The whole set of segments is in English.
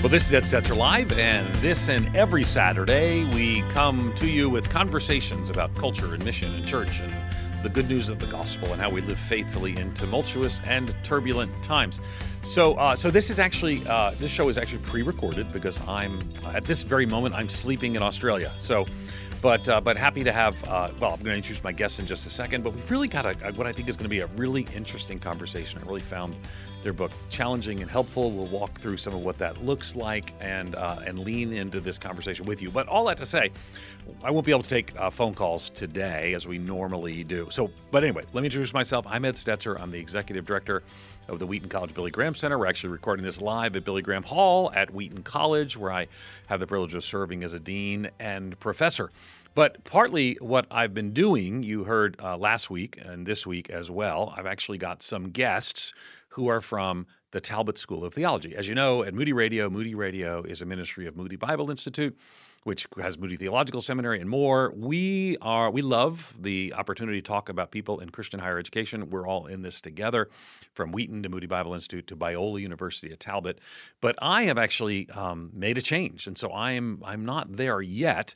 Well, this is Ed Stetzer Live, and this and every Saturday we come to you with conversations about culture and mission and church and the good news of the gospel and how we live faithfully in tumultuous and turbulent times. So, uh, so this is actually uh, this show is actually pre-recorded because I'm at this very moment I'm sleeping in Australia. So, but uh, but happy to have. Uh, well, I'm going to introduce my guests in just a second. But we've really got a, what I think is going to be a really interesting conversation. I really found their book challenging and helpful. We'll walk through some of what that looks like and uh, and lean into this conversation with you. But all that to say, I won't be able to take uh, phone calls today as we normally do. So, but anyway, let me introduce myself. I'm Ed Stetzer. I'm the executive director of the Wheaton College Billy Graham Center. We're actually recording this live at Billy Graham Hall at Wheaton College, where I have the privilege of serving as a dean and professor. But partly what I've been doing, you heard uh, last week and this week as well, I've actually got some guests who are from the Talbot School of Theology. As you know, at Moody Radio, Moody Radio is a ministry of Moody Bible Institute, which has Moody Theological Seminary and more. We are we love the opportunity to talk about people in Christian higher education. We're all in this together, from Wheaton to Moody Bible Institute to Biola University at Talbot. But I have actually um, made a change, and so I'm I'm not there yet.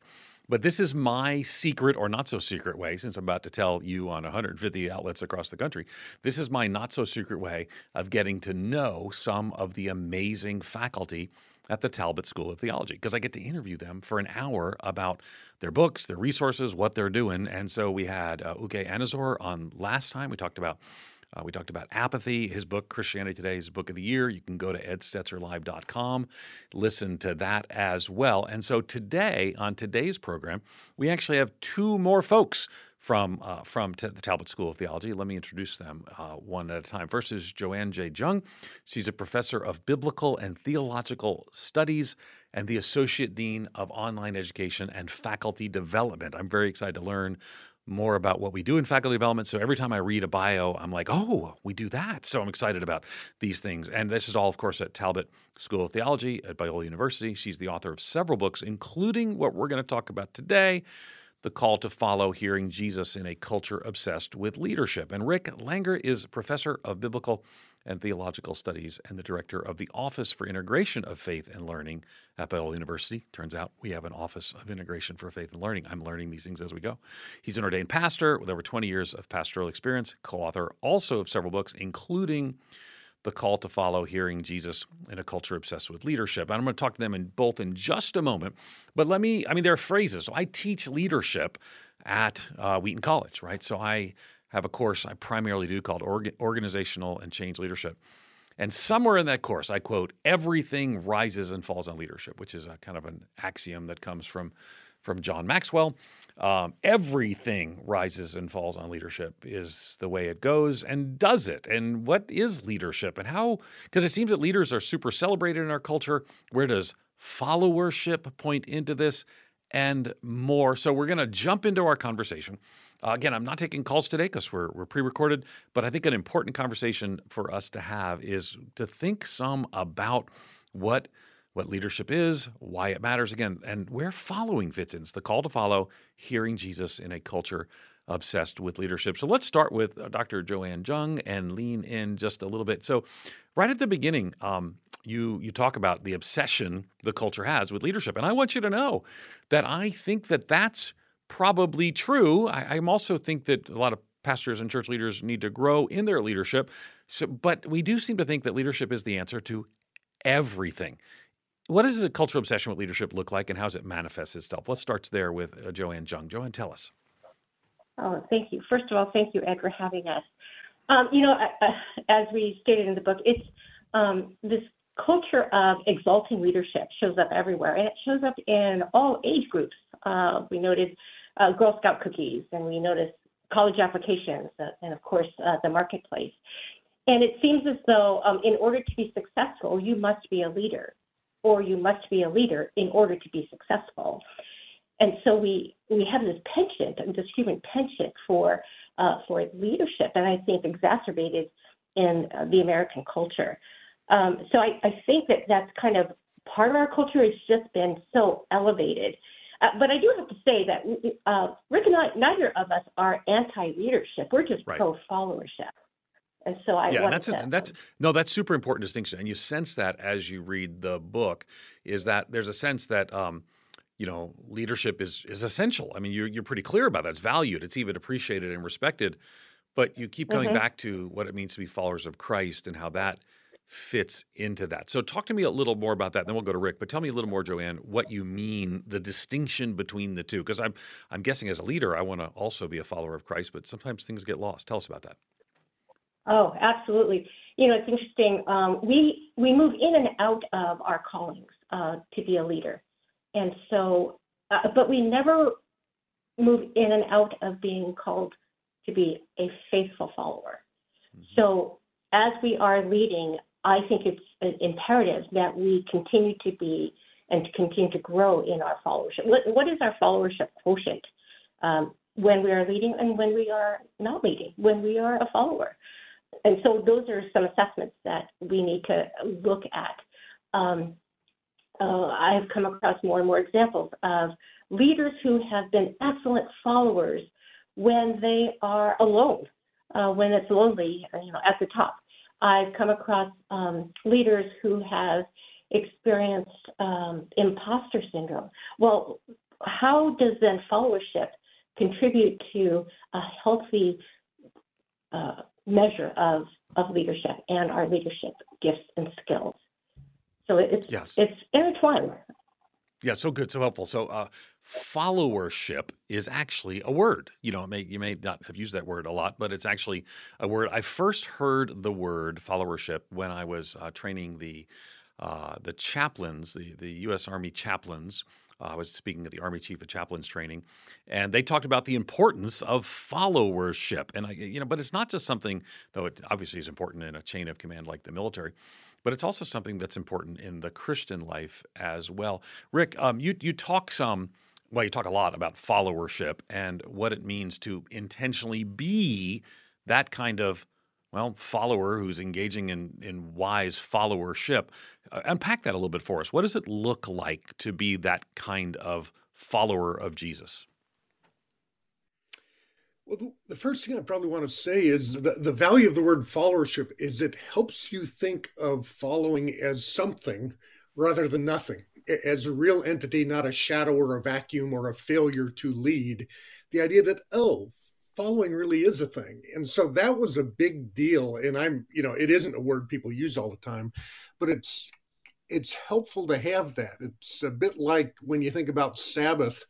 But this is my secret or not so secret way, since I'm about to tell you on 150 outlets across the country. This is my not so secret way of getting to know some of the amazing faculty at the Talbot School of Theology because I get to interview them for an hour about their books, their resources, what they're doing. And so we had uh, Uche Anizor on last time. We talked about uh, we talked about apathy. His book, Christianity Today, is book of the year. You can go to edstetzerlive.com, listen to that as well. And so today, on today's program, we actually have two more folks from uh, from t- the Talbot School of Theology. Let me introduce them uh, one at a time. First is Joanne J. Jung. She's a professor of biblical and theological studies and the associate dean of online education and faculty development. I'm very excited to learn more about what we do in faculty development. So every time I read a bio, I'm like, oh, we do that. So I'm excited about these things. And this is all, of course, at Talbot School of Theology at Biola University. She's the author of several books, including what we're going to talk about today The Call to Follow Hearing Jesus in a Culture Obsessed with Leadership. And Rick Langer is professor of biblical and Theological Studies and the director of the Office for Integration of Faith and Learning at Biola University. Turns out we have an Office of Integration for Faith and Learning. I'm learning these things as we go. He's an ordained pastor with over 20 years of pastoral experience, co author also of several books, including the call to follow hearing Jesus in a culture obsessed with leadership. And I'm going to talk to them in both in just a moment. But let me, I mean, there are phrases. So I teach leadership at uh, Wheaton College, right? So I have a course I primarily do called Organizational and Change Leadership. And somewhere in that course, I quote, everything rises and falls on leadership, which is a kind of an axiom that comes from, from John Maxwell. Um, everything rises and falls on leadership is the way it goes and does it. And what is leadership and how? Because it seems that leaders are super celebrated in our culture. Where does followership point into this? And more. So we're going to jump into our conversation. Uh, again, I'm not taking calls today because we're, we're pre recorded, but I think an important conversation for us to have is to think some about what what leadership is, why it matters again, and where following fits in. It's the call to follow, hearing Jesus in a culture obsessed with leadership. So let's start with uh, Dr. Joanne Jung and lean in just a little bit. So, right at the beginning, um, you you talk about the obsession the culture has with leadership, and I want you to know that I think that that's probably true. I, I also think that a lot of pastors and church leaders need to grow in their leadership. So, but we do seem to think that leadership is the answer to everything. What does a cultural obsession with leadership look like, and how does it manifest itself? Let's start there with uh, Joanne Jung. Joanne, tell us. Oh, thank you. First of all, thank you, Ed, for having us. Um, you know, uh, as we stated in the book, it's um, this culture of exalting leadership shows up everywhere, and it shows up in all age groups. Uh, we noted uh, Girl Scout cookies, and we notice college applications, uh, and of course uh, the marketplace. And it seems as though, um, in order to be successful, you must be a leader, or you must be a leader in order to be successful. And so we we have this penchant, this human penchant for uh, for leadership, and I think exacerbated in uh, the American culture. Um, so I, I think that that's kind of part of our culture has just been so elevated. Uh, but I do have to say that uh, Rick and I, neither of us are anti-leadership. We're just right. pro-followership. And so I yeah, that's to, that's no, that's super important distinction, and you sense that as you read the book, is that there's a sense that um, you know leadership is is essential. I mean, you're you're pretty clear about that. It's valued, it's even appreciated and respected, but you keep coming mm-hmm. back to what it means to be followers of Christ and how that fits into that. So talk to me a little more about that. Then we'll go to Rick. But tell me a little more, Joanne, what you mean the distinction between the two. Because I'm I'm guessing as a leader, I want to also be a follower of Christ, but sometimes things get lost. Tell us about that. Oh, absolutely. You know, it's interesting. Um, we we move in and out of our callings uh, to be a leader, and so, uh, but we never move in and out of being called to be a faithful follower. Mm-hmm. So, as we are leading, I think it's imperative that we continue to be and to continue to grow in our followership. What, what is our followership quotient um, when we are leading and when we are not leading, when we are a follower? and so those are some assessments that we need to look at. Um, uh, I've come across more and more examples of leaders who have been excellent followers when they are alone, uh, when it's lonely, you know, at the top. I've come across um, leaders who have experienced um, imposter syndrome. Well, how does then followership contribute to a healthy uh, measure of of leadership and our leadership gifts and skills. So it's yes. it's intertwined. Yeah, so good, so helpful. So, uh, followership is actually a word. You know, may, you may not have used that word a lot, but it's actually a word. I first heard the word followership when I was uh, training the uh, the chaplains, the the U.S. Army chaplains uh, I was speaking at the Army Chief of Chaplains training, and they talked about the importance of followership. And I, you know, but it's not just something, though it obviously is important in a chain of command like the military, but it's also something that's important in the Christian life as well. Rick, um, you you talk some. Well, you talk a lot about followership and what it means to intentionally be that kind of well, follower who's engaging in, in wise followership. Uh, unpack that a little bit for us. What does it look like to be that kind of follower of Jesus? Well, the first thing I probably want to say is the, the value of the word followership is it helps you think of following as something rather than nothing, as a real entity, not a shadow or a vacuum or a failure to lead. The idea that, oh, following really is a thing. And so that was a big deal. And I'm, you know, it isn't a word people use all the time, but it's it's helpful to have that. It's a bit like when you think about Sabbath.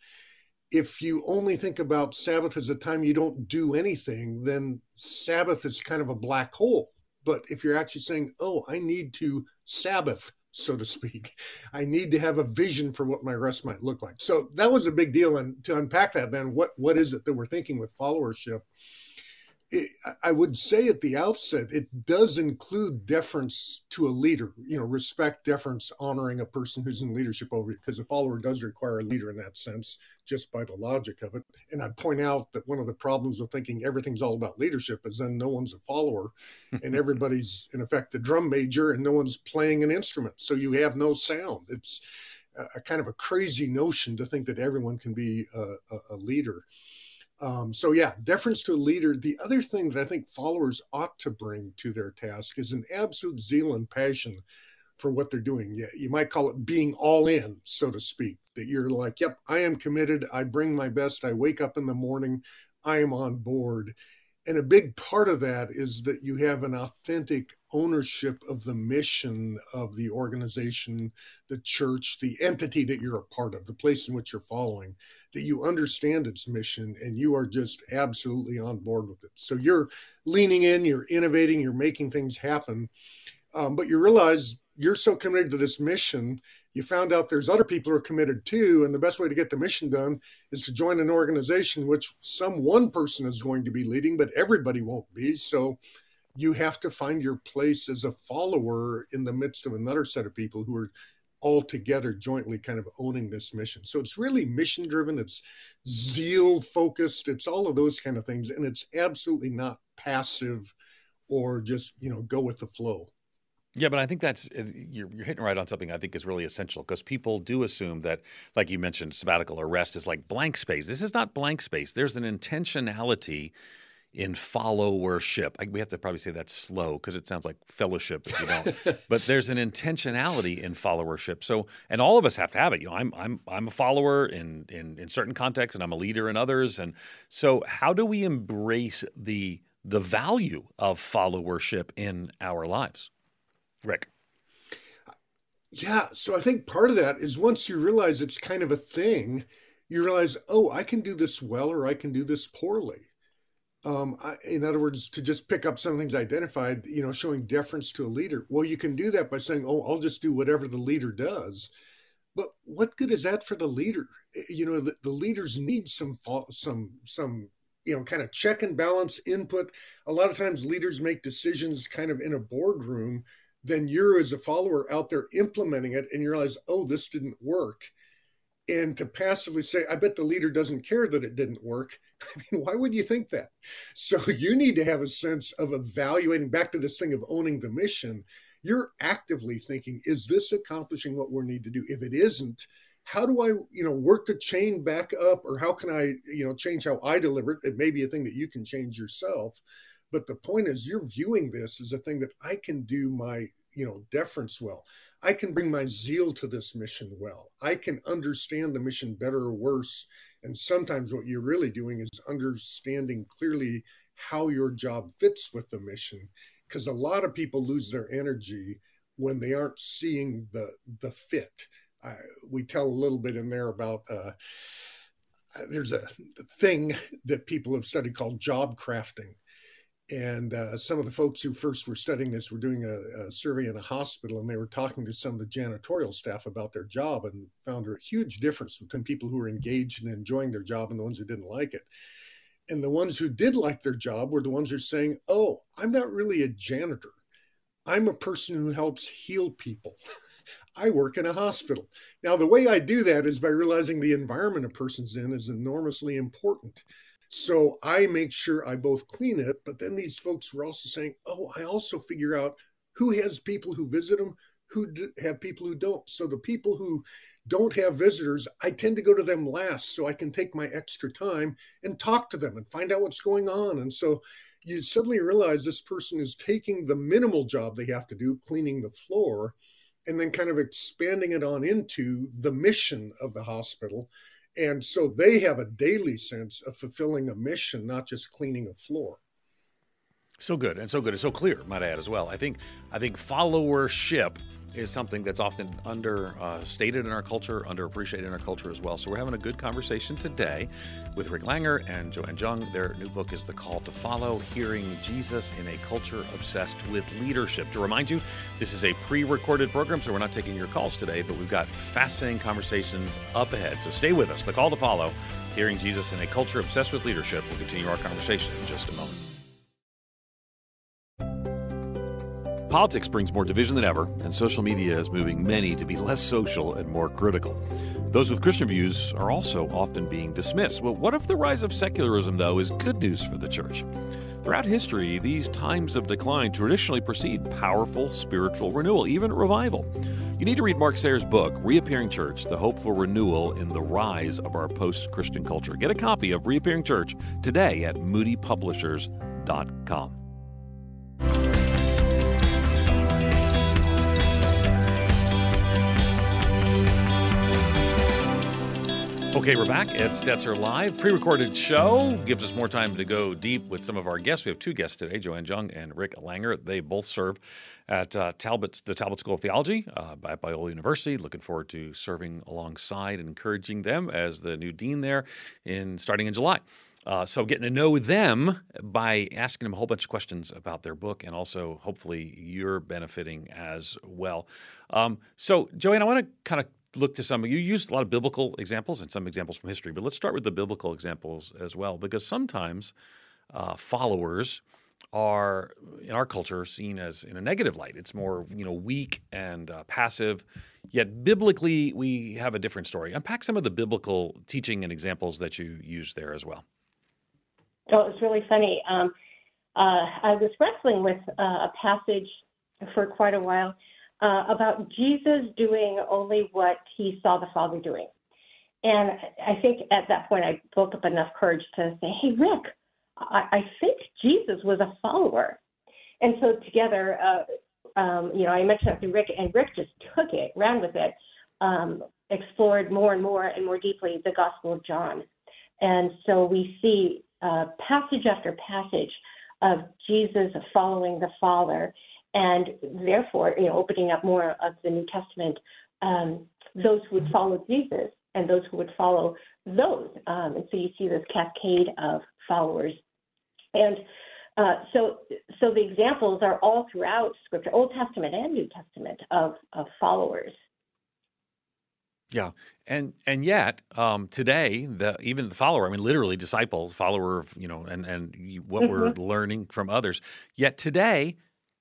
If you only think about Sabbath as a time you don't do anything, then Sabbath is kind of a black hole. But if you're actually saying, oh, I need to Sabbath so to speak. I need to have a vision for what my rest might look like. So that was a big deal. And to unpack that, then what what is it that we're thinking with followership? It, I would say at the outset, it does include deference to a leader. You know, respect, deference, honoring a person who's in leadership over you, because a follower does require a leader in that sense just by the logic of it. And I'd point out that one of the problems with thinking everything's all about leadership is then no one's a follower and everybody's, in effect, a drum major and no one's playing an instrument. So you have no sound. It's a, a kind of a crazy notion to think that everyone can be a, a, a leader. Um, so yeah, deference to a leader. The other thing that I think followers ought to bring to their task is an absolute zeal and passion for what they're doing. Yeah, you might call it being all in, so to speak. That you're like, yep, I am committed. I bring my best. I wake up in the morning. I am on board. And a big part of that is that you have an authentic ownership of the mission of the organization, the church, the entity that you're a part of, the place in which you're following, that you understand its mission and you are just absolutely on board with it. So you're leaning in, you're innovating, you're making things happen. Um, but you realize you're so committed to this mission you found out there's other people who are committed too and the best way to get the mission done is to join an organization which some one person is going to be leading but everybody won't be. So you have to find your place as a follower in the midst of another set of people who are all together jointly kind of owning this mission. So it's really mission driven it's zeal focused it's all of those kind of things and it's absolutely not passive or just you know go with the flow yeah, but I think that's uh, you're, you're hitting right on something I think is really essential because people do assume that, like you mentioned, sabbatical or rest is like blank space. This is not blank space. There's an intentionality in followership. I, we have to probably say that slow because it sounds like fellowship if you don't. but there's an intentionality in followership. So, and all of us have to have it. You know, I'm I'm I'm a follower in in in certain contexts, and I'm a leader in others. And so, how do we embrace the the value of followership in our lives, Rick? Yeah, so I think part of that is once you realize it's kind of a thing, you realize, oh, I can do this well or I can do this poorly um, I, in other words, to just pick up some things identified, you know, showing deference to a leader. Well, you can do that by saying, "Oh, I'll just do whatever the leader does." But what good is that for the leader? You know, the, the leaders need some some some you know kind of check and balance input. A lot of times, leaders make decisions kind of in a boardroom. Then you're as a follower out there implementing it, and you realize, "Oh, this didn't work." and to passively say, I bet the leader doesn't care that it didn't work. I mean, why would you think that? So you need to have a sense of evaluating back to this thing of owning the mission. You're actively thinking, is this accomplishing what we need to do? If it isn't, how do I, you know, work the chain back up or how can I, you know, change how I deliver it? It may be a thing that you can change yourself. But the point is you're viewing this as a thing that I can do my, you know, deference well. I can bring my zeal to this mission well. I can understand the mission better or worse. And sometimes what you're really doing is understanding clearly how your job fits with the mission. Because a lot of people lose their energy when they aren't seeing the the fit. Uh, we tell a little bit in there about uh, there's a thing that people have studied called job crafting and uh, some of the folks who first were studying this were doing a, a, survey in a hospital and they were talking to some of the janitorial staff about their job and found a huge difference between people who were engaged and enjoying their job and the ones who didn't like it and the ones who did like their job were the ones who are saying oh i'm not really a janitor i'm a person who helps heal people I work in a hospital. Now, the way I do that is by realizing the environment a person's in is enormously important. So I make sure I both clean it, but then these folks were also saying, oh, I also figure out who has people who visit them, who have people who don't. So the people who don't have visitors, I tend to go to them last so I can take my extra time and talk to them and find out what's going on. And so you suddenly realize this person is taking the minimal job they have to do, cleaning the floor, and then kind of expanding it on into the mission of the hospital and so they have a daily sense of fulfilling a mission, not just cleaning a floor. So good and so good and so clear, might I add as well. I think I think followership is something that's often understated uh, in our culture, underappreciated in our culture as well. So we're having a good conversation today with Rick Langer and Joanne Jung. Their new book is The Call to Follow Hearing Jesus in a Culture Obsessed with Leadership. To remind you, this is a pre recorded program, so we're not taking your calls today, but we've got fascinating conversations up ahead. So stay with us. The Call to Follow Hearing Jesus in a Culture Obsessed with Leadership. We'll continue our conversation in just a moment. Politics brings more division than ever, and social media is moving many to be less social and more critical. Those with Christian views are also often being dismissed. Well, what if the rise of secularism, though, is good news for the church? Throughout history, these times of decline traditionally precede powerful spiritual renewal, even revival. You need to read Mark Sayers' book, Reappearing Church The Hope for Renewal in the Rise of Our Post Christian Culture. Get a copy of Reappearing Church today at moodypublishers.com. Okay, we're back at Stetzer Live, pre recorded show. Gives us more time to go deep with some of our guests. We have two guests today, Joanne Jung and Rick Langer. They both serve at uh, Talbot, the Talbot School of Theology uh, at Biola University. Looking forward to serving alongside and encouraging them as the new dean there in starting in July. Uh, so, getting to know them by asking them a whole bunch of questions about their book, and also hopefully you're benefiting as well. Um, so, Joanne, I want to kind of look to some. You used a lot of biblical examples and some examples from history, but let's start with the biblical examples as well, because sometimes uh, followers are in our culture seen as in a negative light. It's more you know weak and uh, passive. Yet biblically, we have a different story. Unpack some of the biblical teaching and examples that you use there as well. Oh, it's really funny. Um, uh, I was wrestling with uh, a passage for quite a while uh, about Jesus doing only what he saw the Father doing. And I think at that point I built up enough courage to say, hey, Rick, I, I think Jesus was a follower. And so together, uh, um, you know, I mentioned that to Rick, and Rick just took it, ran with it, um, explored more and more and more deeply the Gospel of John. And so we see uh, passage after passage of Jesus following the Father, and therefore, you know, opening up more of the New Testament. Um, those who would follow Jesus and those who would follow those, um, and so you see this cascade of followers. And uh, so, so the examples are all throughout Scripture, Old Testament and New Testament, of of followers. Yeah, and and yet um, today, the even the follower, I mean, literally disciples, follower of you know, and and what mm-hmm. we're learning from others. Yet today,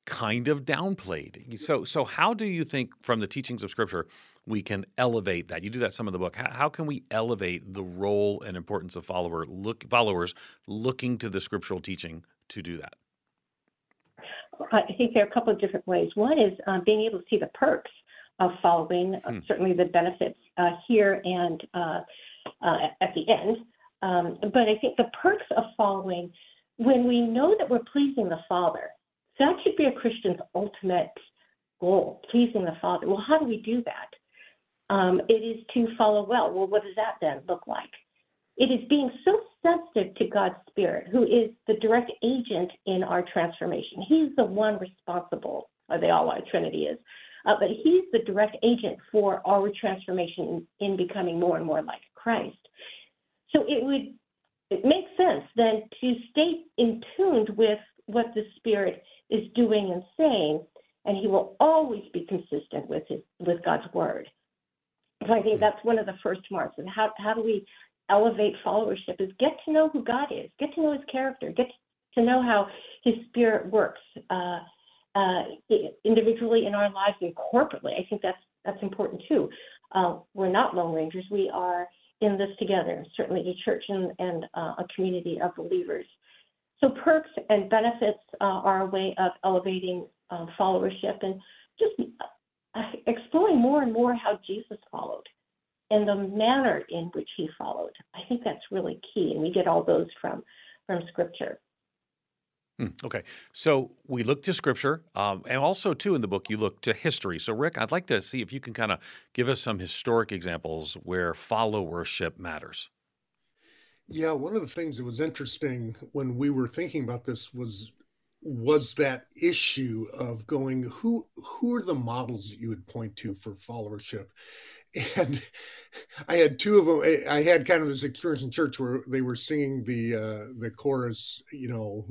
kind of downplayed. So so how do you think from the teachings of Scripture we can elevate that? You do that some of the book. How, how can we elevate the role and importance of follower look followers looking to the scriptural teaching to do that? I think there are a couple of different ways. One is um, being able to see the perks of following, uh, hmm. certainly the benefits uh, here and uh, uh, at the end. Um, but I think the perks of following, when we know that we're pleasing the Father, that should be a Christian's ultimate goal, pleasing the Father. Well, how do we do that? Um, it is to follow well. Well, what does that then look like? It is being so sensitive to God's Spirit, who is the direct agent in our transformation. He's the one responsible, or they all are, Trinity is, uh, but he's the direct agent for our transformation in, in becoming more and more like Christ. So it would it makes sense then to stay in tuned with what the Spirit is doing and saying, and he will always be consistent with his with God's word. So I think that's one of the first marks. And how how do we elevate followership? Is get to know who God is, get to know His character, get to know how His Spirit works. Uh, uh, individually in our lives and corporately. I think that's that's important too. Uh, we're not lone rangers. We are in this together. Certainly, a church and, and uh, a community of believers. So perks and benefits uh, are a way of elevating uh, followership and just uh, exploring more and more how Jesus followed and the manner in which he followed. I think that's really key, and we get all those from from Scripture. Hmm, okay, so we look to scripture, um, and also too in the book you look to history. So Rick, I'd like to see if you can kind of give us some historic examples where followership matters. Yeah, one of the things that was interesting when we were thinking about this was was that issue of going who who are the models that you would point to for followership and I had two of them. I had kind of this experience in church where they were singing the uh, the chorus, you know,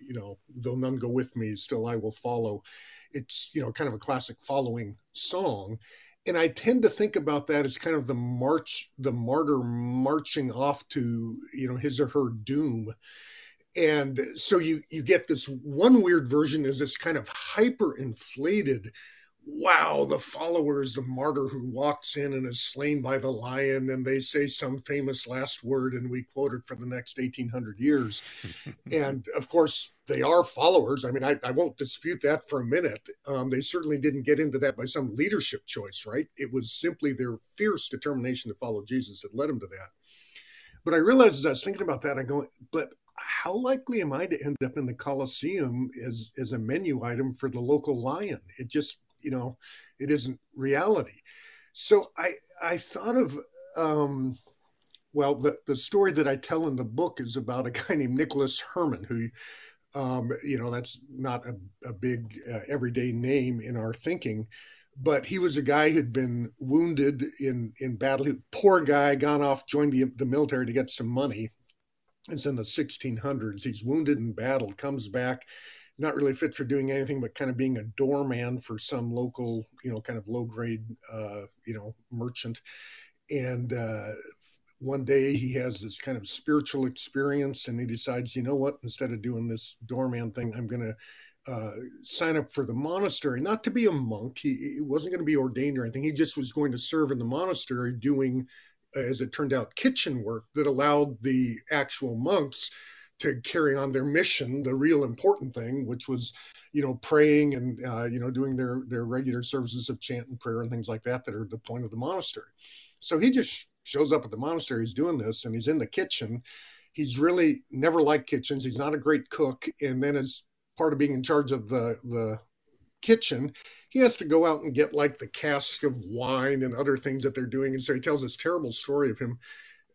you know, though none go with me, still I will follow. It's you know kind of a classic following song, and I tend to think about that as kind of the march, the martyr marching off to you know his or her doom. And so you you get this one weird version is this kind of hyper inflated wow, the follower is the martyr who walks in and is slain by the lion, and they say some famous last word, and we quote it for the next 1800 years. and of course, they are followers. I mean, I, I won't dispute that for a minute. Um, they certainly didn't get into that by some leadership choice, right? It was simply their fierce determination to follow Jesus that led them to that. But I realized as I was thinking about that, I go, but how likely am I to end up in the Colosseum as as a menu item for the local lion? It just you know it isn't reality. So i i thought of um well the the story that i tell in the book is about a guy named nicholas herman who um you know that's not a, a big uh, everyday name in our thinking but he was a guy who'd been wounded in in battle. Poor guy gone off joined the, the military to get some money. It's in the 1600s he's wounded in battle comes back not really fit for doing anything but kind of being a doorman for some local, you know, kind of low grade, uh, you know, merchant. And uh, one day he has this kind of spiritual experience and he decides, you know what, instead of doing this doorman thing, I'm going to uh, sign up for the monastery, not to be a monk. He, he wasn't going to be ordained or anything. He just was going to serve in the monastery doing, as it turned out, kitchen work that allowed the actual monks to carry on their mission, the real important thing, which was, you know, praying and uh, you know doing their their regular services of chant and prayer and things like that that are the point of the monastery. So he just shows up at the monastery. He's doing this, and he's in the kitchen. He's really never liked kitchens. He's not a great cook. And then as part of being in charge of the, the kitchen, he has to go out and get like the cask of wine and other things that they're doing. And so he tells this terrible story of him,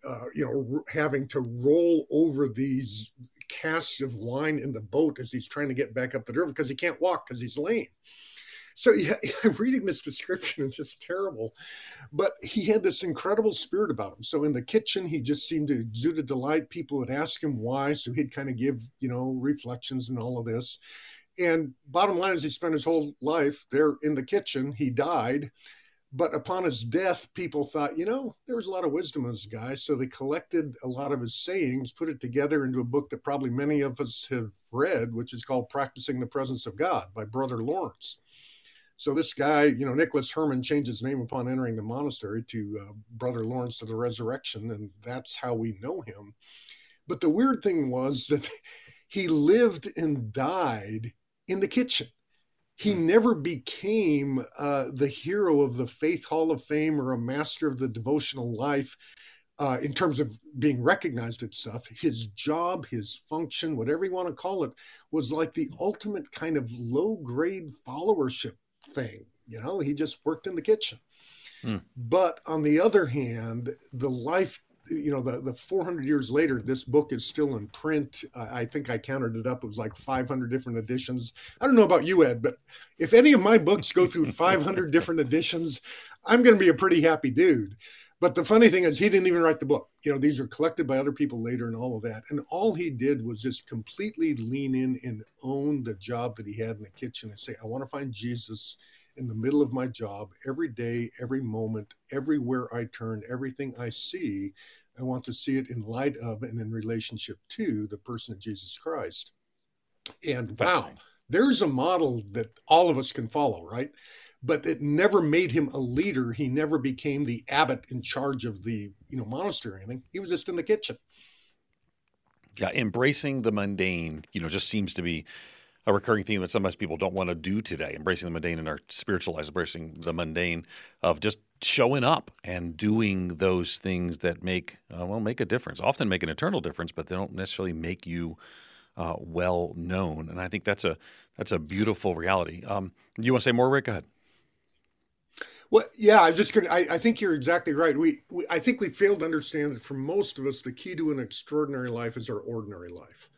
uh, you know, having to roll over these casks of wine in the boat as he's trying to get back up the river because he can't walk because he's lame. So yeah, reading this description is just terrible. But he had this incredible spirit about him. So in the kitchen, he just seemed to exude a delight. People would ask him why, so he'd kind of give you know reflections and all of this. And bottom line is, he spent his whole life there in the kitchen. He died. But upon his death, people thought, you know, there was a lot of wisdom in this guy. So they collected a lot of his sayings, put it together into a book that probably many of us have read, which is called Practicing the Presence of God by Brother Lawrence. So this guy, you know, Nicholas Herman changed his name upon entering the monastery to uh, Brother Lawrence of the Resurrection, and that's how we know him. But the weird thing was that he lived and died in the kitchen. He hmm. never became uh, the hero of the Faith Hall of Fame or a master of the devotional life uh, in terms of being recognized at stuff. His job, his function, whatever you want to call it, was like the ultimate kind of low grade followership thing. You know, he just worked in the kitchen. Hmm. But on the other hand, the life, you know, the, the 400 years later, this book is still in print. Uh, I think I counted it up. It was like 500 different editions. I don't know about you, Ed, but if any of my books go through 500 different editions, I'm going to be a pretty happy dude. But the funny thing is, he didn't even write the book. You know, these were collected by other people later and all of that. And all he did was just completely lean in and own the job that he had in the kitchen and say, I want to find Jesus in the middle of my job every day, every moment, everywhere I turn, everything I see. I want to see it in light of and in relationship to the person of Jesus Christ. And wow, there's a model that all of us can follow, right? but it never made him a leader. He never became the abbot in charge of the you know monastery or anything. He was just in the kitchen. Yeah, embracing the mundane, you know, just seems to be a recurring theme that sometimes people don't want to do today. Embracing the mundane in our spiritual lives, embracing the mundane of just showing up and doing those things that make uh, well make a difference. Often make an eternal difference, but they don't necessarily make you uh, well known. And I think that's a that's a beautiful reality. Um, you want to say more, Rick? Go ahead. Well, yeah, I just could. I, I think you're exactly right. We, we, I think we failed to understand that for most of us, the key to an extraordinary life is our ordinary life.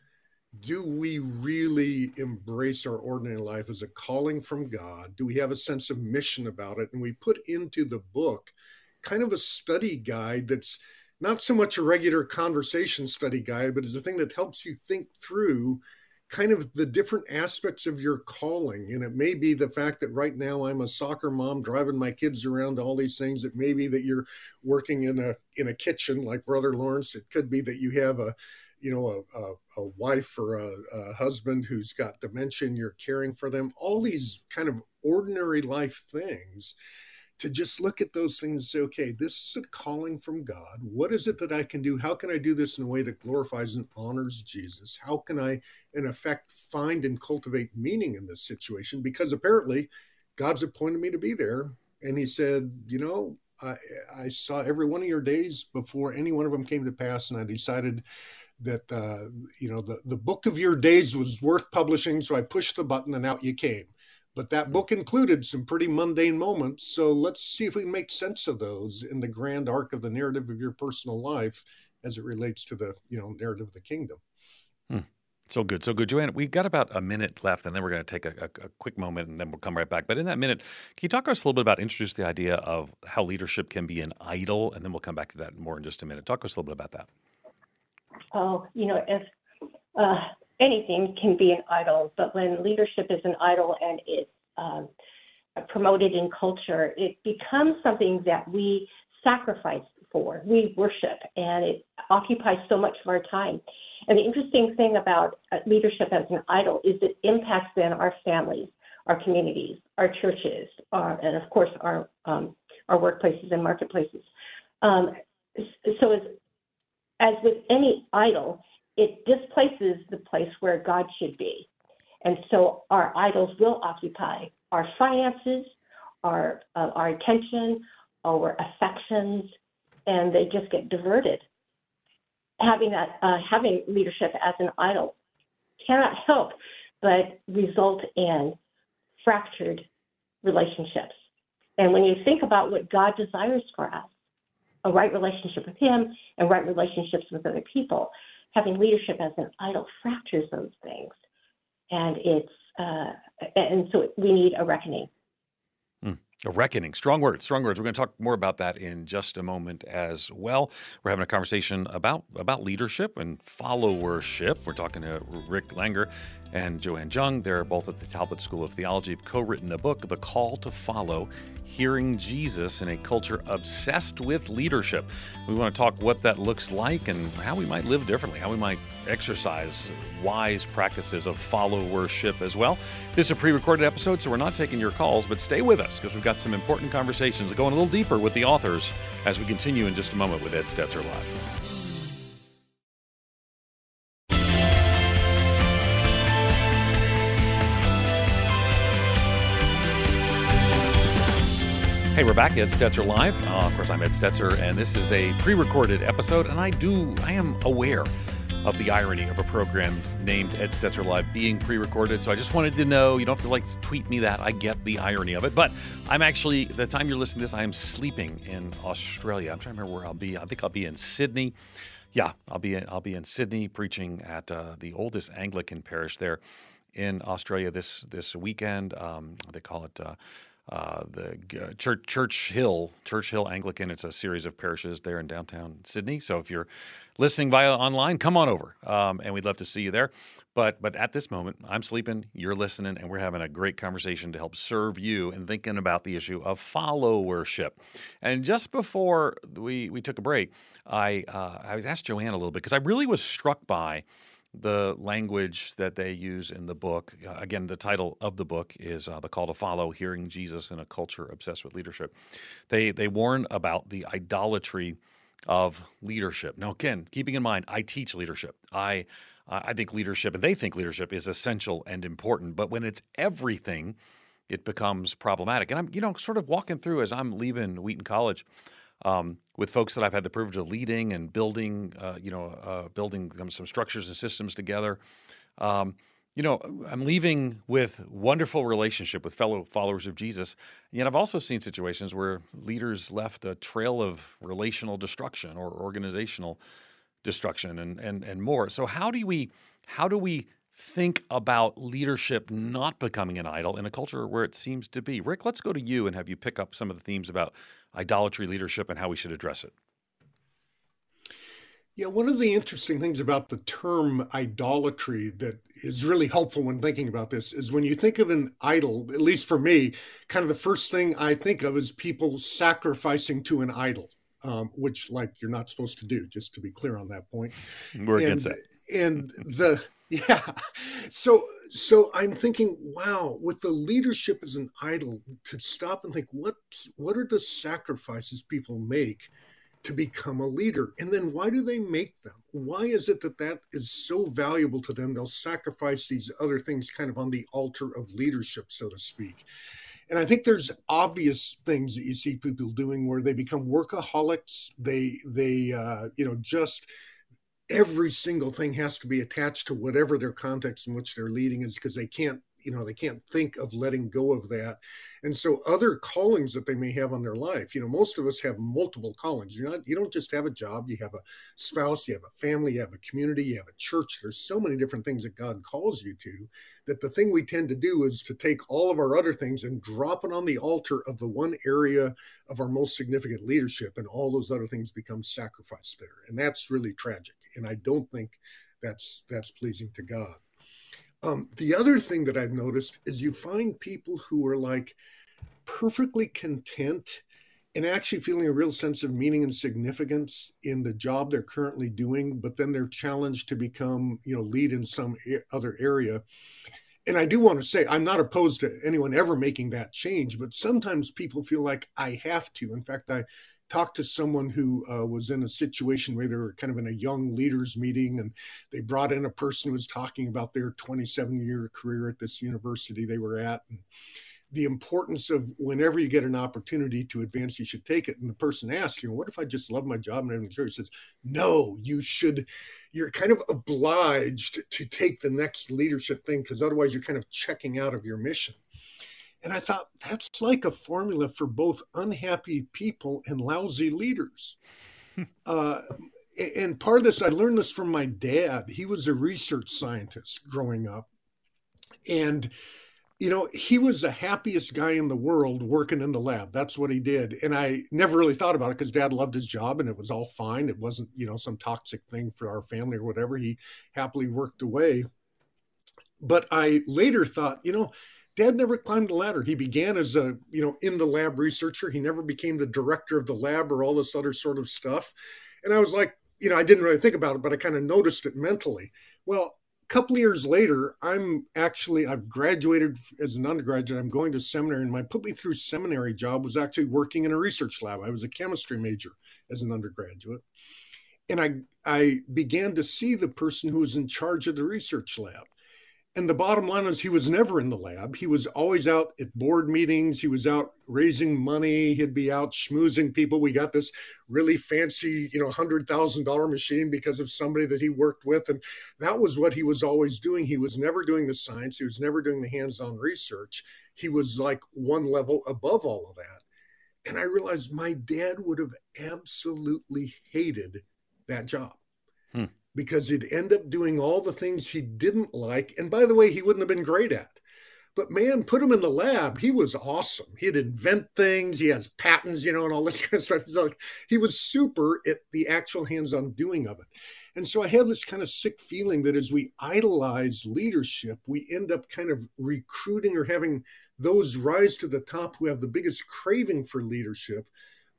Do we really embrace our ordinary life as a calling from God? Do we have a sense of mission about it? And we put into the book kind of a study guide that's not so much a regular conversation study guide, but is a thing that helps you think through kind of the different aspects of your calling. And it may be the fact that right now I'm a soccer mom driving my kids around all these things. It may be that you're working in a in a kitchen like Brother Lawrence. It could be that you have a you know a, a, a wife or a, a husband who's got dementia you're caring for them. All these kind of ordinary life things to just look at those things and say, okay, this is a calling from God. What is it that I can do? How can I do this in a way that glorifies and honors Jesus? How can I, in effect, find and cultivate meaning in this situation? Because apparently, God's appointed me to be there. And He said, you know, I, I saw every one of your days before any one of them came to pass, and I decided that uh, you know the, the book of your days was worth publishing so i pushed the button and out you came but that book included some pretty mundane moments. So let's see if we can make sense of those in the grand arc of the narrative of your personal life as it relates to the you know narrative of the kingdom. Hmm. So good, so good, Joanne. We've got about a minute left, and then we're going to take a, a, a, quick moment, and then we'll come right back. But in that minute, can you talk to us a little bit about introduce the idea of how leadership can be an idol, and then we'll come back to that more in just a minute. Talk to us a little bit about that. Oh, you know, if uh, anything can be an idol, but when leadership is an idol and it's um, promoted in culture, it becomes something that we sacrifice for, we worship, and it occupies so much of our time. And the interesting thing about uh, leadership as an idol is it impacts then our families, our communities, our churches, our, and of course our um, our workplaces and marketplaces. Um, so as as with any idol, it displaces the place where God should be. And so our idols will occupy our finances, our, uh, our attention, our affections, and they just get diverted. having that uh, having leadership as an idol cannot help but result in fractured relationships. And when you think about what God desires for us, a right relationship with Him and right relationships with other people, having leadership as an idol fractures those things, and it's uh, and so we need a reckoning. A reckoning. Strong words. Strong words. We're going to talk more about that in just a moment as well. We're having a conversation about about leadership and followership. We're talking to Rick Langer and Joanne Jung. They're both at the Talbot School of Theology. Have co-written a book, The Call to Follow: Hearing Jesus in a Culture Obsessed with Leadership. We want to talk what that looks like and how we might live differently, how we might exercise wise practices of followership as well. This is a pre-recorded episode, so we're not taking your calls, but stay with us because we've got some important conversations going a little deeper with the authors as we continue in just a moment with Ed Stetzer Live. Hey, we're back. At Ed Stetzer Live. Uh, of course, I'm Ed Stetzer, and this is a pre-recorded episode. And I do, I am aware of the irony of a program named Ed Stetzer Live being pre-recorded. So I just wanted to know. You don't have to like tweet me that. I get the irony of it, but I'm actually the time you're listening to this, I am sleeping in Australia. I'm trying to remember where I'll be. I think I'll be in Sydney. Yeah, I'll be in, I'll be in Sydney preaching at uh, the oldest Anglican parish there in Australia this this weekend. Um, they call it. Uh, uh, the uh, Church Church Hill Church Hill Anglican. It's a series of parishes there in downtown Sydney. So if you're listening via online, come on over, um, and we'd love to see you there. But but at this moment, I'm sleeping, you're listening, and we're having a great conversation to help serve you and thinking about the issue of followership. And just before we we took a break, I uh, I was asked Joanne a little bit because I really was struck by the language that they use in the book. Uh, again, the title of the book is uh, "The Call to Follow: Hearing Jesus in a Culture Obsessed with Leadership." They they warn about the idolatry of leadership. Now, again, keeping in mind, I teach leadership. I I think leadership, and they think leadership is essential and important. But when it's everything, it becomes problematic. And I'm you know sort of walking through as I'm leaving Wheaton College um, with folks that I've had the privilege of leading and building, uh, you know, uh, building some structures and systems together. Um, you know, I'm leaving with wonderful relationship with fellow followers of Jesus. Yet I've also seen situations where leaders left a trail of relational destruction or organizational destruction and and and more. So how do we how do we think about leadership not becoming an idol in a culture where it seems to be? Rick, let's go to you and have you pick up some of the themes about idolatry leadership and how we should address it. Yeah, one of the interesting things about the term idolatry that is really helpful when thinking about this is when you think of an idol, at least for me, kind of the first thing I think of is people sacrificing to an idol, um, which, like, you're not supposed to do, just to be clear on that point. We're and, against that. And the yeah. So so I'm thinking, wow, with the leadership as an idol, to stop and think, what what are the sacrifices people make to become a leader? And then why do they make them? Why is it that that is so valuable to them? They'll sacrifice these other things kind of on the altar of leadership, so to speak. And I think there's obvious things that you see people doing where they become workaholics. They they uh, you know just every single thing has to be attached to whatever their context in which they're leading is because they can't you know they can't think of letting go of that. And so other callings that they may have on their life you know most of us have multiple callings. You're not you don't just have a job you have a spouse you have a family you have a community you have a church. There's so many different things that god calls you to that the thing we tend to do is to take all of our other things and drop it on the altar of the one area of our most significant leadership and all those other things become sacrificed there. And that's really tragic. And i don't think that's that's pleasing to god um, the other thing that I've noticed is you find people who are like perfectly content and actually feeling a real sense of meaning and significance in the job they're currently doing, but then they're challenged to become, you know, lead in some other area. And I do want to say, I'm not opposed to anyone ever making that change, but sometimes people feel like I have to. In fact, I talked to someone who uh, was in a situation where they were kind of in a young leaders meeting and they brought in a person who was talking about their 27 year career at this university they were at and the importance of whenever you get an opportunity to advance, you should take it. And the person asked you know, what if I just love my job and everything? He says, no, you should. You're kind of obliged to take the next leadership thing because otherwise you're kind of checking out of your mission. And I thought that's like a formula for both unhappy people and lousy leaders. uh, and part of this, I learned this from my dad. He was a research scientist growing up. And you know, he was the happiest guy in the world working in the lab. That's what he did. And I never really thought about it because dad loved his job and it was all fine. It wasn't, you know, some toxic thing for our family or whatever. He happily worked away. But I later thought, you know, dad never climbed the ladder. He began as a, you know, in the lab researcher. He never became the director of the lab or all this other sort of stuff. And I was like, you know, I didn't really think about it, but I kind of noticed it mentally. Well, a couple years later, I'm actually I've graduated as an undergraduate. I'm going to seminary, and my put me through seminary job was actually working in a research lab. I was a chemistry major as an undergraduate, and I I began to see the person who was in charge of the research lab and the bottom line is he was never in the lab. He was always out at board meetings. He was out raising money. He'd be out schmoozing people. We got this really fancy, you know, hundred thousand dollar machine because of somebody that he worked with, and that was what he was always doing. He was never doing the science. He was never doing the hands-on research. He was like one level above all of that. And I realized my dad would have absolutely hated that job because he'd end up doing all the things he didn't like. And by the way, he wouldn't have been great at. But man, put him in the lab. He was awesome. He'd invent things. He has patents, you know, and all this kind of stuff. He was super at the actual hands-on doing of it. And so I have this kind of sick feeling that as we idolize leadership, we end up kind of recruiting or having those rise to the top who have the biggest craving for leadership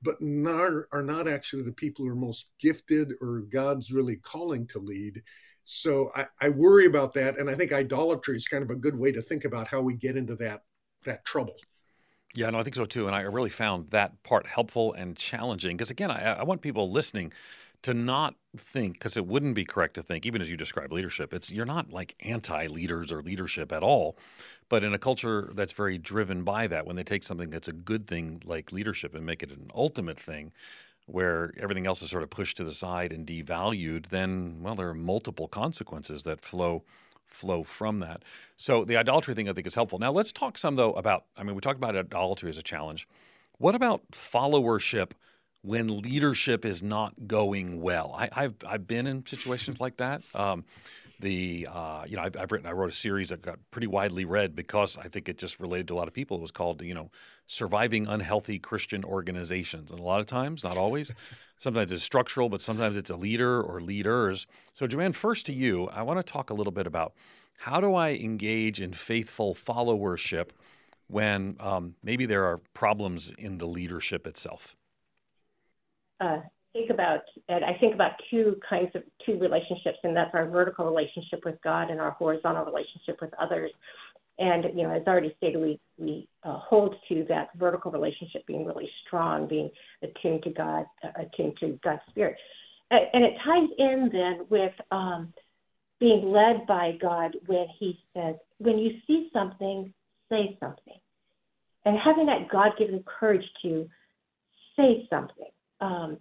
but not, are not actually the people who are most gifted or God's really calling to lead. So I, I worry about that, and I think idolatry is kind of a good way to think about how we get into that that trouble. Yeah, no, I think so too, and I really found that part helpful and challenging because again, I, I want people listening to not think because it wouldn't be correct to think even as you describe leadership it's you're not like anti-leaders or leadership at all but in a culture that's very driven by that when they take something that's a good thing like leadership and make it an ultimate thing where everything else is sort of pushed to the side and devalued then well there are multiple consequences that flow flow from that so the idolatry thing i think is helpful now let's talk some though about i mean we talked about idolatry as a challenge what about followership when leadership is not going well. I, have I've been in situations like that. Um, the uh, you know I've, I've, written I wrote a series that got pretty widely read because I think it just related to a lot of people. It was called you know surviving unhealthy Christian organizations, and a lot of times, not always. sometimes it's structural, but sometimes it's a leader or leaders. So Joanne, first to you, I want to talk a little bit about how do I engage in faithful followership when um, maybe there are problems in the leadership itself uh, think about, and I think about two kinds of two relationships, and that's our vertical relationship with God and our horizontal relationship with others. And you know, as already stated, we we uh, hold to that vertical relationship being really strong, being attuned to God, uh, attuned to God's Spirit, and, and it ties in then with um, being led by God when He says, "When you see something, say something," and having that God-given courage to say something um,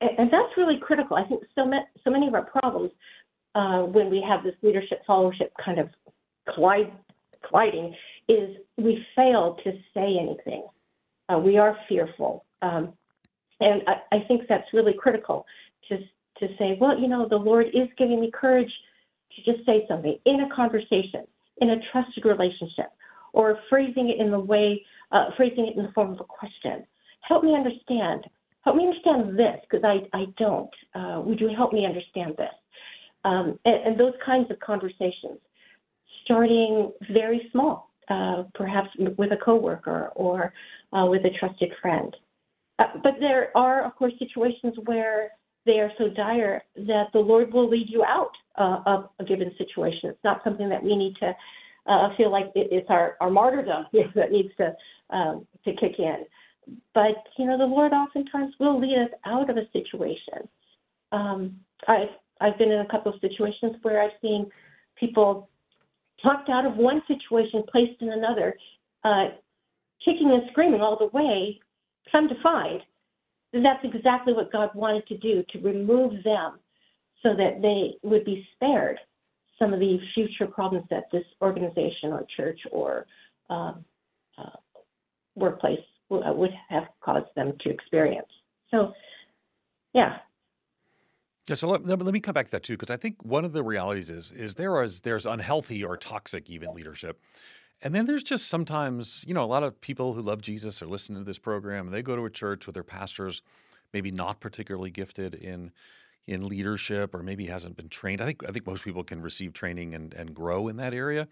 and, that's really critical. I think so, ma- so many of our problems uh, when we have this leadership followership kind of collide, colliding is we fail to say anything. Uh, we are fearful. Um, and I, I think that's really critical to, to say, well, you know, the Lord is giving me courage to just say something in a conversation, in a trusted relationship, or phrasing it in the way, uh, phrasing it in the form of a question. Help me understand help me understand this because I, I don't. Uh, would you help me understand this? Um, and, and, those kinds of conversations, starting very small, uh, perhaps with a coworker or uh, with a trusted friend. Uh, but there are, of course, situations where they are so dire that the Lord will lead you out uh, of a given situation. It's not something that we need to uh, feel like it's our, our martyrdom that needs to um, to kick in but you know the Lord oftentimes will lead us out of a situation. Um, I've I've been in a couple of situations where I've seen people talked out of one situation, placed in another, uh, kicking and screaming all the way, come to find that's exactly what God wanted to do to remove them so that they would be spared some of the future problems that this organization or church or um, uh, workplace would have caused them to experience. So, yeah. Yeah, so let, let me come back to that too, because I think one of the realities is is there is there's unhealthy or toxic even leadership, and then there's just sometimes you know a lot of people who love Jesus are listening to this program and they go to a church with their pastors, maybe not particularly gifted in in leadership or maybe hasn't been trained. I think I think most people can receive training and and grow in that area,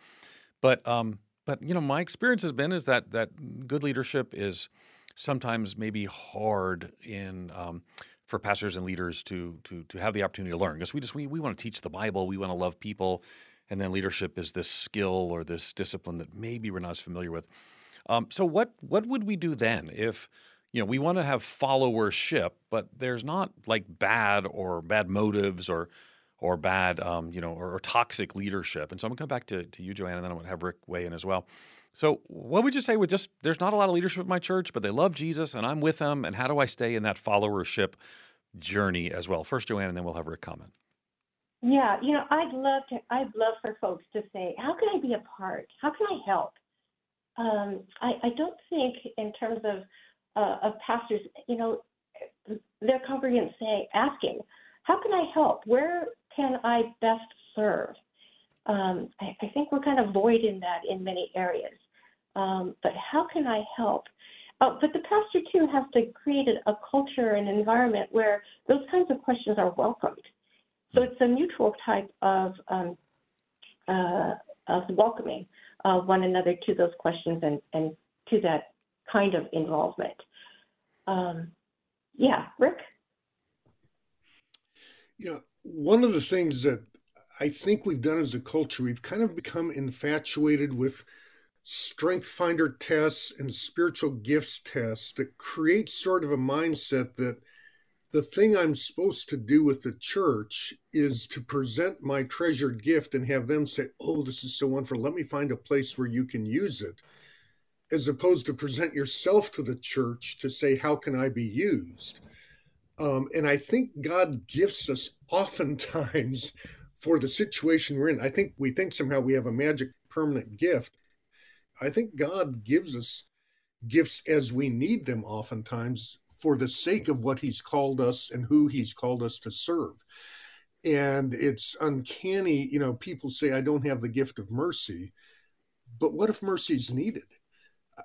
but um, but you know my experience has been is that that good leadership is sometimes maybe hard in um, for pastors and leaders to to to have the opportunity to learn because we just we, we want to teach the Bible, we want to love people, and then leadership is this skill or this discipline that maybe we're not as familiar with. Um, so what what would we do then if you know we want to have followership, but there's not like bad or bad motives or or bad um, you know or, or, toxic leadership. And so I'm gonna come back to, to you, Joanne, and then I'm gonna have Rick weigh in as well. So what would you say with just there's not a lot of leadership in my church, but they love Jesus and I'm with them, and how do I stay in that followership journey as well? First, Joanne, and then we'll have Rick comment. Yeah, you know, I'd love to. I'd love for folks to say, "How can I be a part? How can I help?" Um, I, I don't think, in terms of uh, of pastors, you know, their congregants say, asking, "How can I help? Where can I best serve?" Um, I, I, think we're kind of void in that in many areas. Um, but how can I help? Uh, but the pastor too has to create a, a culture and environment where those kinds of questions are welcomed. So it's a mutual type of um, uh, of welcoming uh, one another to those questions and, and to that kind of involvement. Um, yeah, Rick. You know, one of the things that I think we've done as a culture, we've kind of become infatuated with strength finder tests and spiritual gifts tests that create sort of a mindset that the thing I'm supposed to do with the church is to present my treasured gift and have them say, Oh, this is so wonderful. Let me find a place where you can use it. As opposed to present yourself to the church to say, How can I be used? Um, and I think God gifts us oftentimes for the situation we're in. I think we think somehow we have a magic permanent gift. I think God gives us gifts as we need them oftentimes for the sake of what he's called us and who he's called us to serve. And it's uncanny, you know, people say, I don't have the gift of mercy, but what if mercy is needed?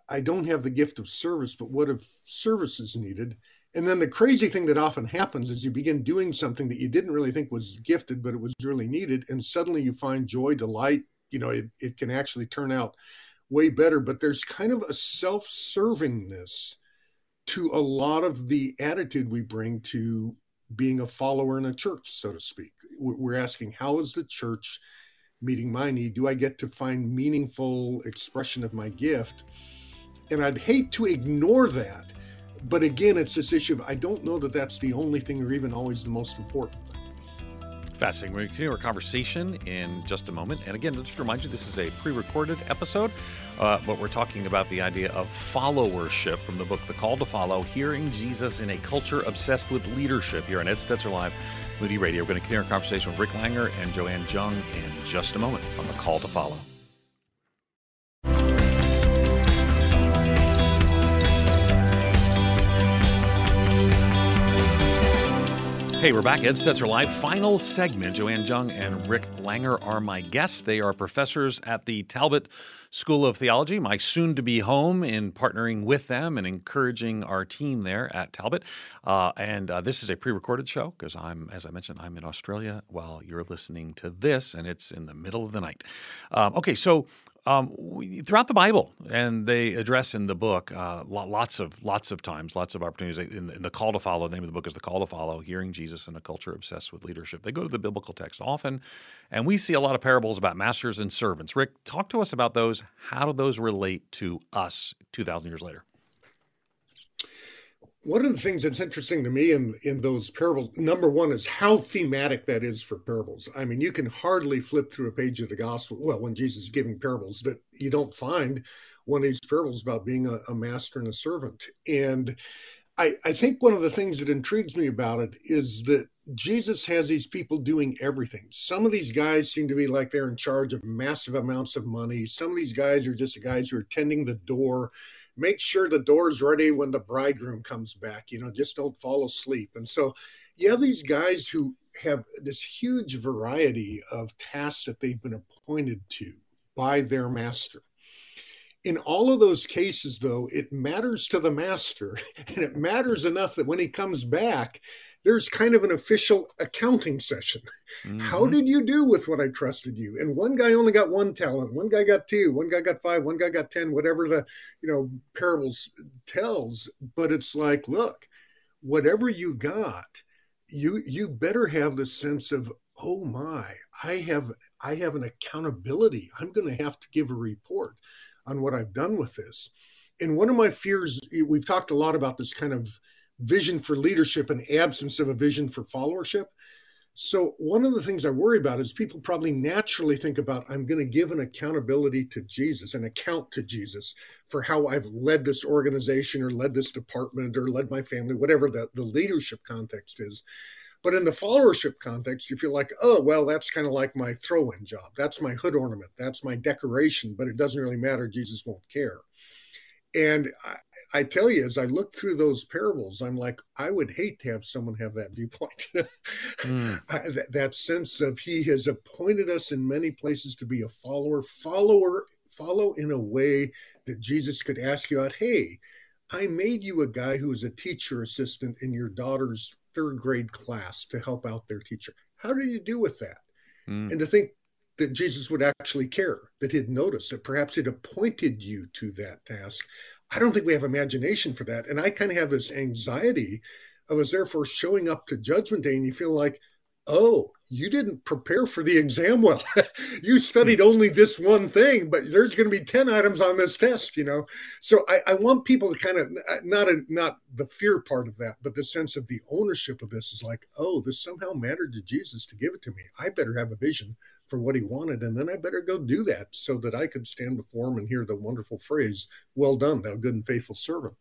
I don't have the gift of service, but what if service is needed? And then the crazy thing that often happens is you begin doing something that you didn't really think was gifted, but it was really needed. And suddenly you find joy, delight. You know, it, it can actually turn out way better. But there's kind of a self servingness to a lot of the attitude we bring to being a follower in a church, so to speak. We're asking, how is the church meeting my need? Do I get to find meaningful expression of my gift? And I'd hate to ignore that but again, it's this issue of I don't know that that's the only thing or even always the most important thing. Fascinating. To continue our conversation in just a moment. And again, just to remind you, this is a pre recorded episode, uh, but we're talking about the idea of followership from the book The Call to Follow Hearing Jesus in a Culture Obsessed with Leadership here on Ed Stetzer Live, Moody Radio. We're going to continue our conversation with Rick Langer and Joanne Jung in just a moment on The Call to Follow. Hey, we're back. Ed Stetzer Live. Final segment. Joanne Jung and Rick Langer are my guests. They are professors at the Talbot School of Theology, my soon to be home in partnering with them and encouraging our team there at Talbot. Uh, and uh, this is a pre recorded show because I'm, as I mentioned, I'm in Australia while you're listening to this, and it's in the middle of the night. Um, okay, so um, throughout the Bible, and they address in the book uh, lots of lots of times, lots of opportunities. In, in, the call to follow, the name of the book is the call to follow. Hearing Jesus in a culture obsessed with leadership. They go to the biblical text often, and we see a lot of parables about masters and servants. Rick, talk to us about those. How do those relate to us two thousand years later? One of the things that's interesting to me in in those parables number one is how thematic that is for parables i mean you can hardly flip through a page of the gospel well when jesus is giving parables that you don't find one of these parables about being a, a master and a servant and I, I think one of the things that intrigues me about it is that Jesus has these people doing everything. Some of these guys seem to be like they're in charge of massive amounts of money. Some of these guys are just the guys who are tending the door make sure the door's ready when the bridegroom comes back. You know, just don't fall asleep. And so you have these guys who have this huge variety of tasks that they've been appointed to by their master. In all of those cases, though, it matters to the master, and it matters enough that when he comes back, there's kind of an official accounting session. Mm-hmm. How did you do with what I trusted you? And one guy only got one talent, one guy got two, one guy got five, one guy got 10, whatever the, you know, parables tells. But it's like, look, whatever you got, you you better have the sense of, oh my, I have I have an accountability. I'm going to have to give a report on what I've done with this. And one of my fears, we've talked a lot about this kind of vision for leadership and absence of a vision for followership. So, one of the things I worry about is people probably naturally think about I'm going to give an accountability to Jesus, an account to Jesus for how I've led this organization or led this department or led my family, whatever the, the leadership context is. But in the followership context, you feel like, oh, well, that's kind of like my throw in job. That's my hood ornament. That's my decoration, but it doesn't really matter. Jesus won't care. And I, I, tell you, as I look through those parables, I'm like, I would hate to have someone have that viewpoint. mm. I, that, that sense of He has appointed us in many places to be a follower, follower, follow in a way that Jesus could ask you out, hey, I made you a guy who is a teacher assistant in your daughter's third grade class to help out their teacher. How did you do with that? Mm. And to think that Jesus would actually care, that he'd notice, that perhaps he'd appointed you to that task. I don't think we have imagination for that. And I kind of have this anxiety of us therefore showing up to judgment day and you feel like, oh, you didn't prepare for the exam well. you studied hmm. only this one thing, but there's going to be 10 items on this test, you know? So I, I want people to kind of not a, not the fear part of that, but the sense of the ownership of this is like, oh, this somehow mattered to Jesus to give it to me. I better have a vision for what he wanted, and then I better go do that so that I could stand before him and hear the wonderful phrase, Well done, thou good and faithful servant.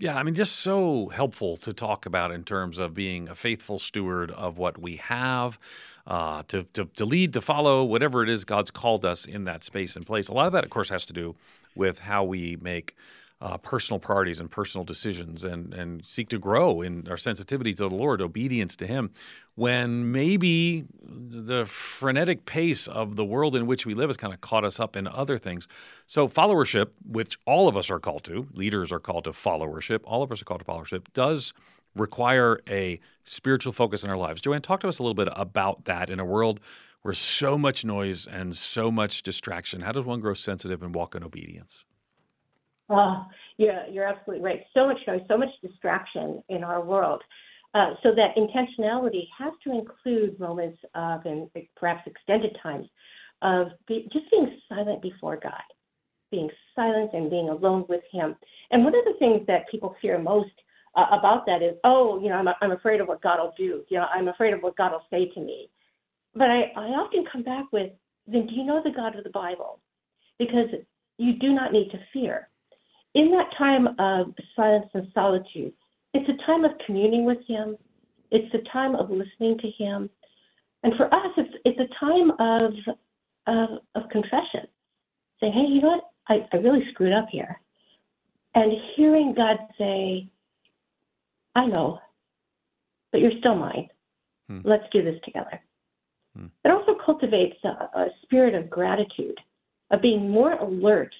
Yeah, I mean, just so helpful to talk about in terms of being a faithful steward of what we have, uh, to, to, to lead, to follow, whatever it is God's called us in that space and place. A lot of that, of course, has to do with how we make uh, personal priorities and personal decisions and, and seek to grow in our sensitivity to the Lord, obedience to Him, when maybe the frenetic pace of the world in which we live has kind of caught us up in other things. So, followership, which all of us are called to, leaders are called to followership, all of us are called to followership, does require a spiritual focus in our lives. Joanne, talk to us a little bit about that in a world where so much noise and so much distraction. How does one grow sensitive and walk in obedience? Oh, yeah, you're absolutely right. So much noise, so much distraction in our world. Uh, so that intentionality has to include moments of, and perhaps extended times, of be, just being silent before God, being silent and being alone with Him. And one of the things that people fear most uh, about that is, oh, you know, I'm, I'm afraid of what God will do. You know, I'm afraid of what God will say to me. But I, I often come back with, then do you know the God of the Bible? Because you do not need to fear in that time of silence and solitude, it's a time of communing with Him. It's a time of listening to Him, and for us, it's it's a time of of, of confession. Saying, "Hey, you know what? I, I really screwed up here," and hearing God say, "I know, but you're still mine. Hmm. Let's do this together." Hmm. It also cultivates a, a spirit of gratitude, of being more alert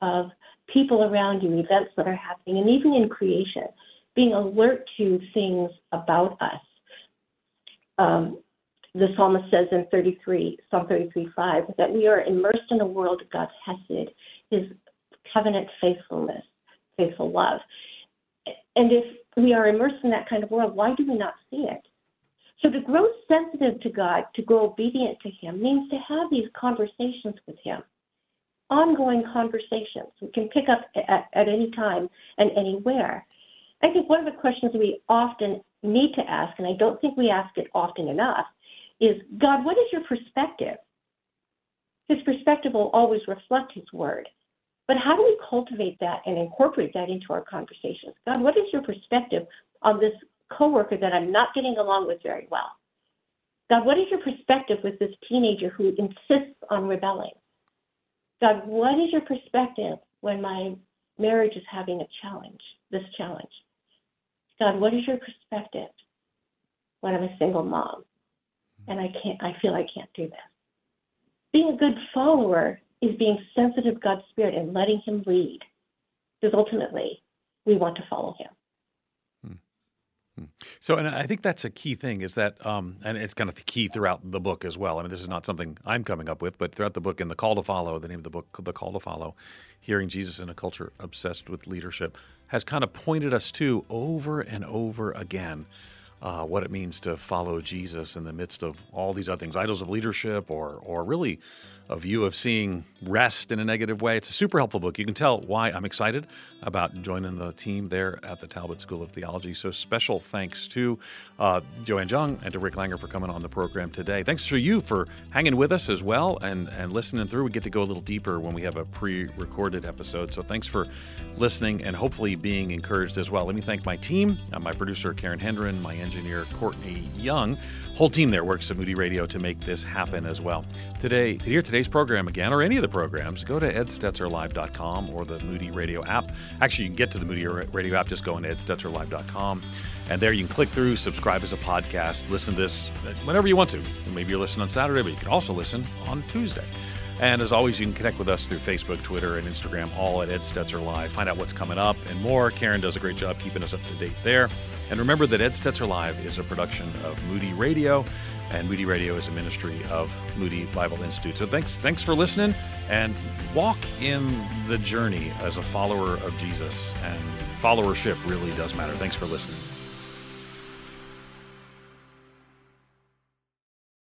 of people around you, events that are happening, and even in creation, being alert to things about us. Um, the psalmist says in 33, Psalm 33, 5, that we are immersed in a world of God's hesed, his covenant faithfulness, faithful love. And if we are immersed in that kind of world, why do we not see it? So to grow sensitive to God, to grow obedient to Him, means to have these conversations with Him ongoing conversations. We can pick up at, at any time and anywhere. I think one of the questions we often need to ask, and I don't think we ask it often enough, is God, what is your perspective? His perspective will always reflect His word. But how do we cultivate that and incorporate that into our conversations? God, what is your perspective on this coworker that I'm not getting along with very well? God, what is your perspective with this teenager who insists on rebelling? God, what is your perspective when my marriage is having a challenge, this challenge? God, what is your perspective when I'm a single mom and I can't I feel I can't do this? Being a good follower is being sensitive to God's spirit and letting him lead. Because ultimately we want to follow him. So, and I think that's a key thing is that, um, and it's kind of the key throughout the book as well. I mean, this is not something I'm coming up with, but throughout the book, in the call to follow, the name of the book, the call to follow, hearing Jesus in a culture obsessed with leadership, has kind of pointed us to over and over again uh, what it means to follow Jesus in the midst of all these other things, idols of leadership, or or really a view of seeing rest in a negative way. It's a super helpful book. You can tell why I'm excited about joining the team there at the Talbot School of Theology. So special thanks to uh, Joanne Jung and to Rick Langer for coming on the program today. Thanks to you for hanging with us as well and and listening through. We get to go a little deeper when we have a pre-recorded episode. So thanks for listening and hopefully being encouraged as well. Let me thank my team, uh, my producer Karen Hendren, my engineer Courtney Young. Whole team there works at Moody Radio to make this happen as well. Today, to hear today's program again or any of the programs, go to edstetzerlive.com or the Moody Radio app. Actually, you can get to the Moody Radio app, just go on edstetzerlive.com. And there you can click through, subscribe as a podcast, listen to this uh, whenever you want to. Maybe you're listening on Saturday, but you can also listen on Tuesday. And as always, you can connect with us through Facebook, Twitter, and Instagram, all at Ed Stetzer Live. Find out what's coming up and more. Karen does a great job keeping us up to date there. And remember that Ed Stetzer Live is a production of Moody Radio, and Moody Radio is a ministry of Moody Bible Institute. So thanks, thanks for listening, and walk in the journey as a follower of Jesus. And followership really does matter. Thanks for listening.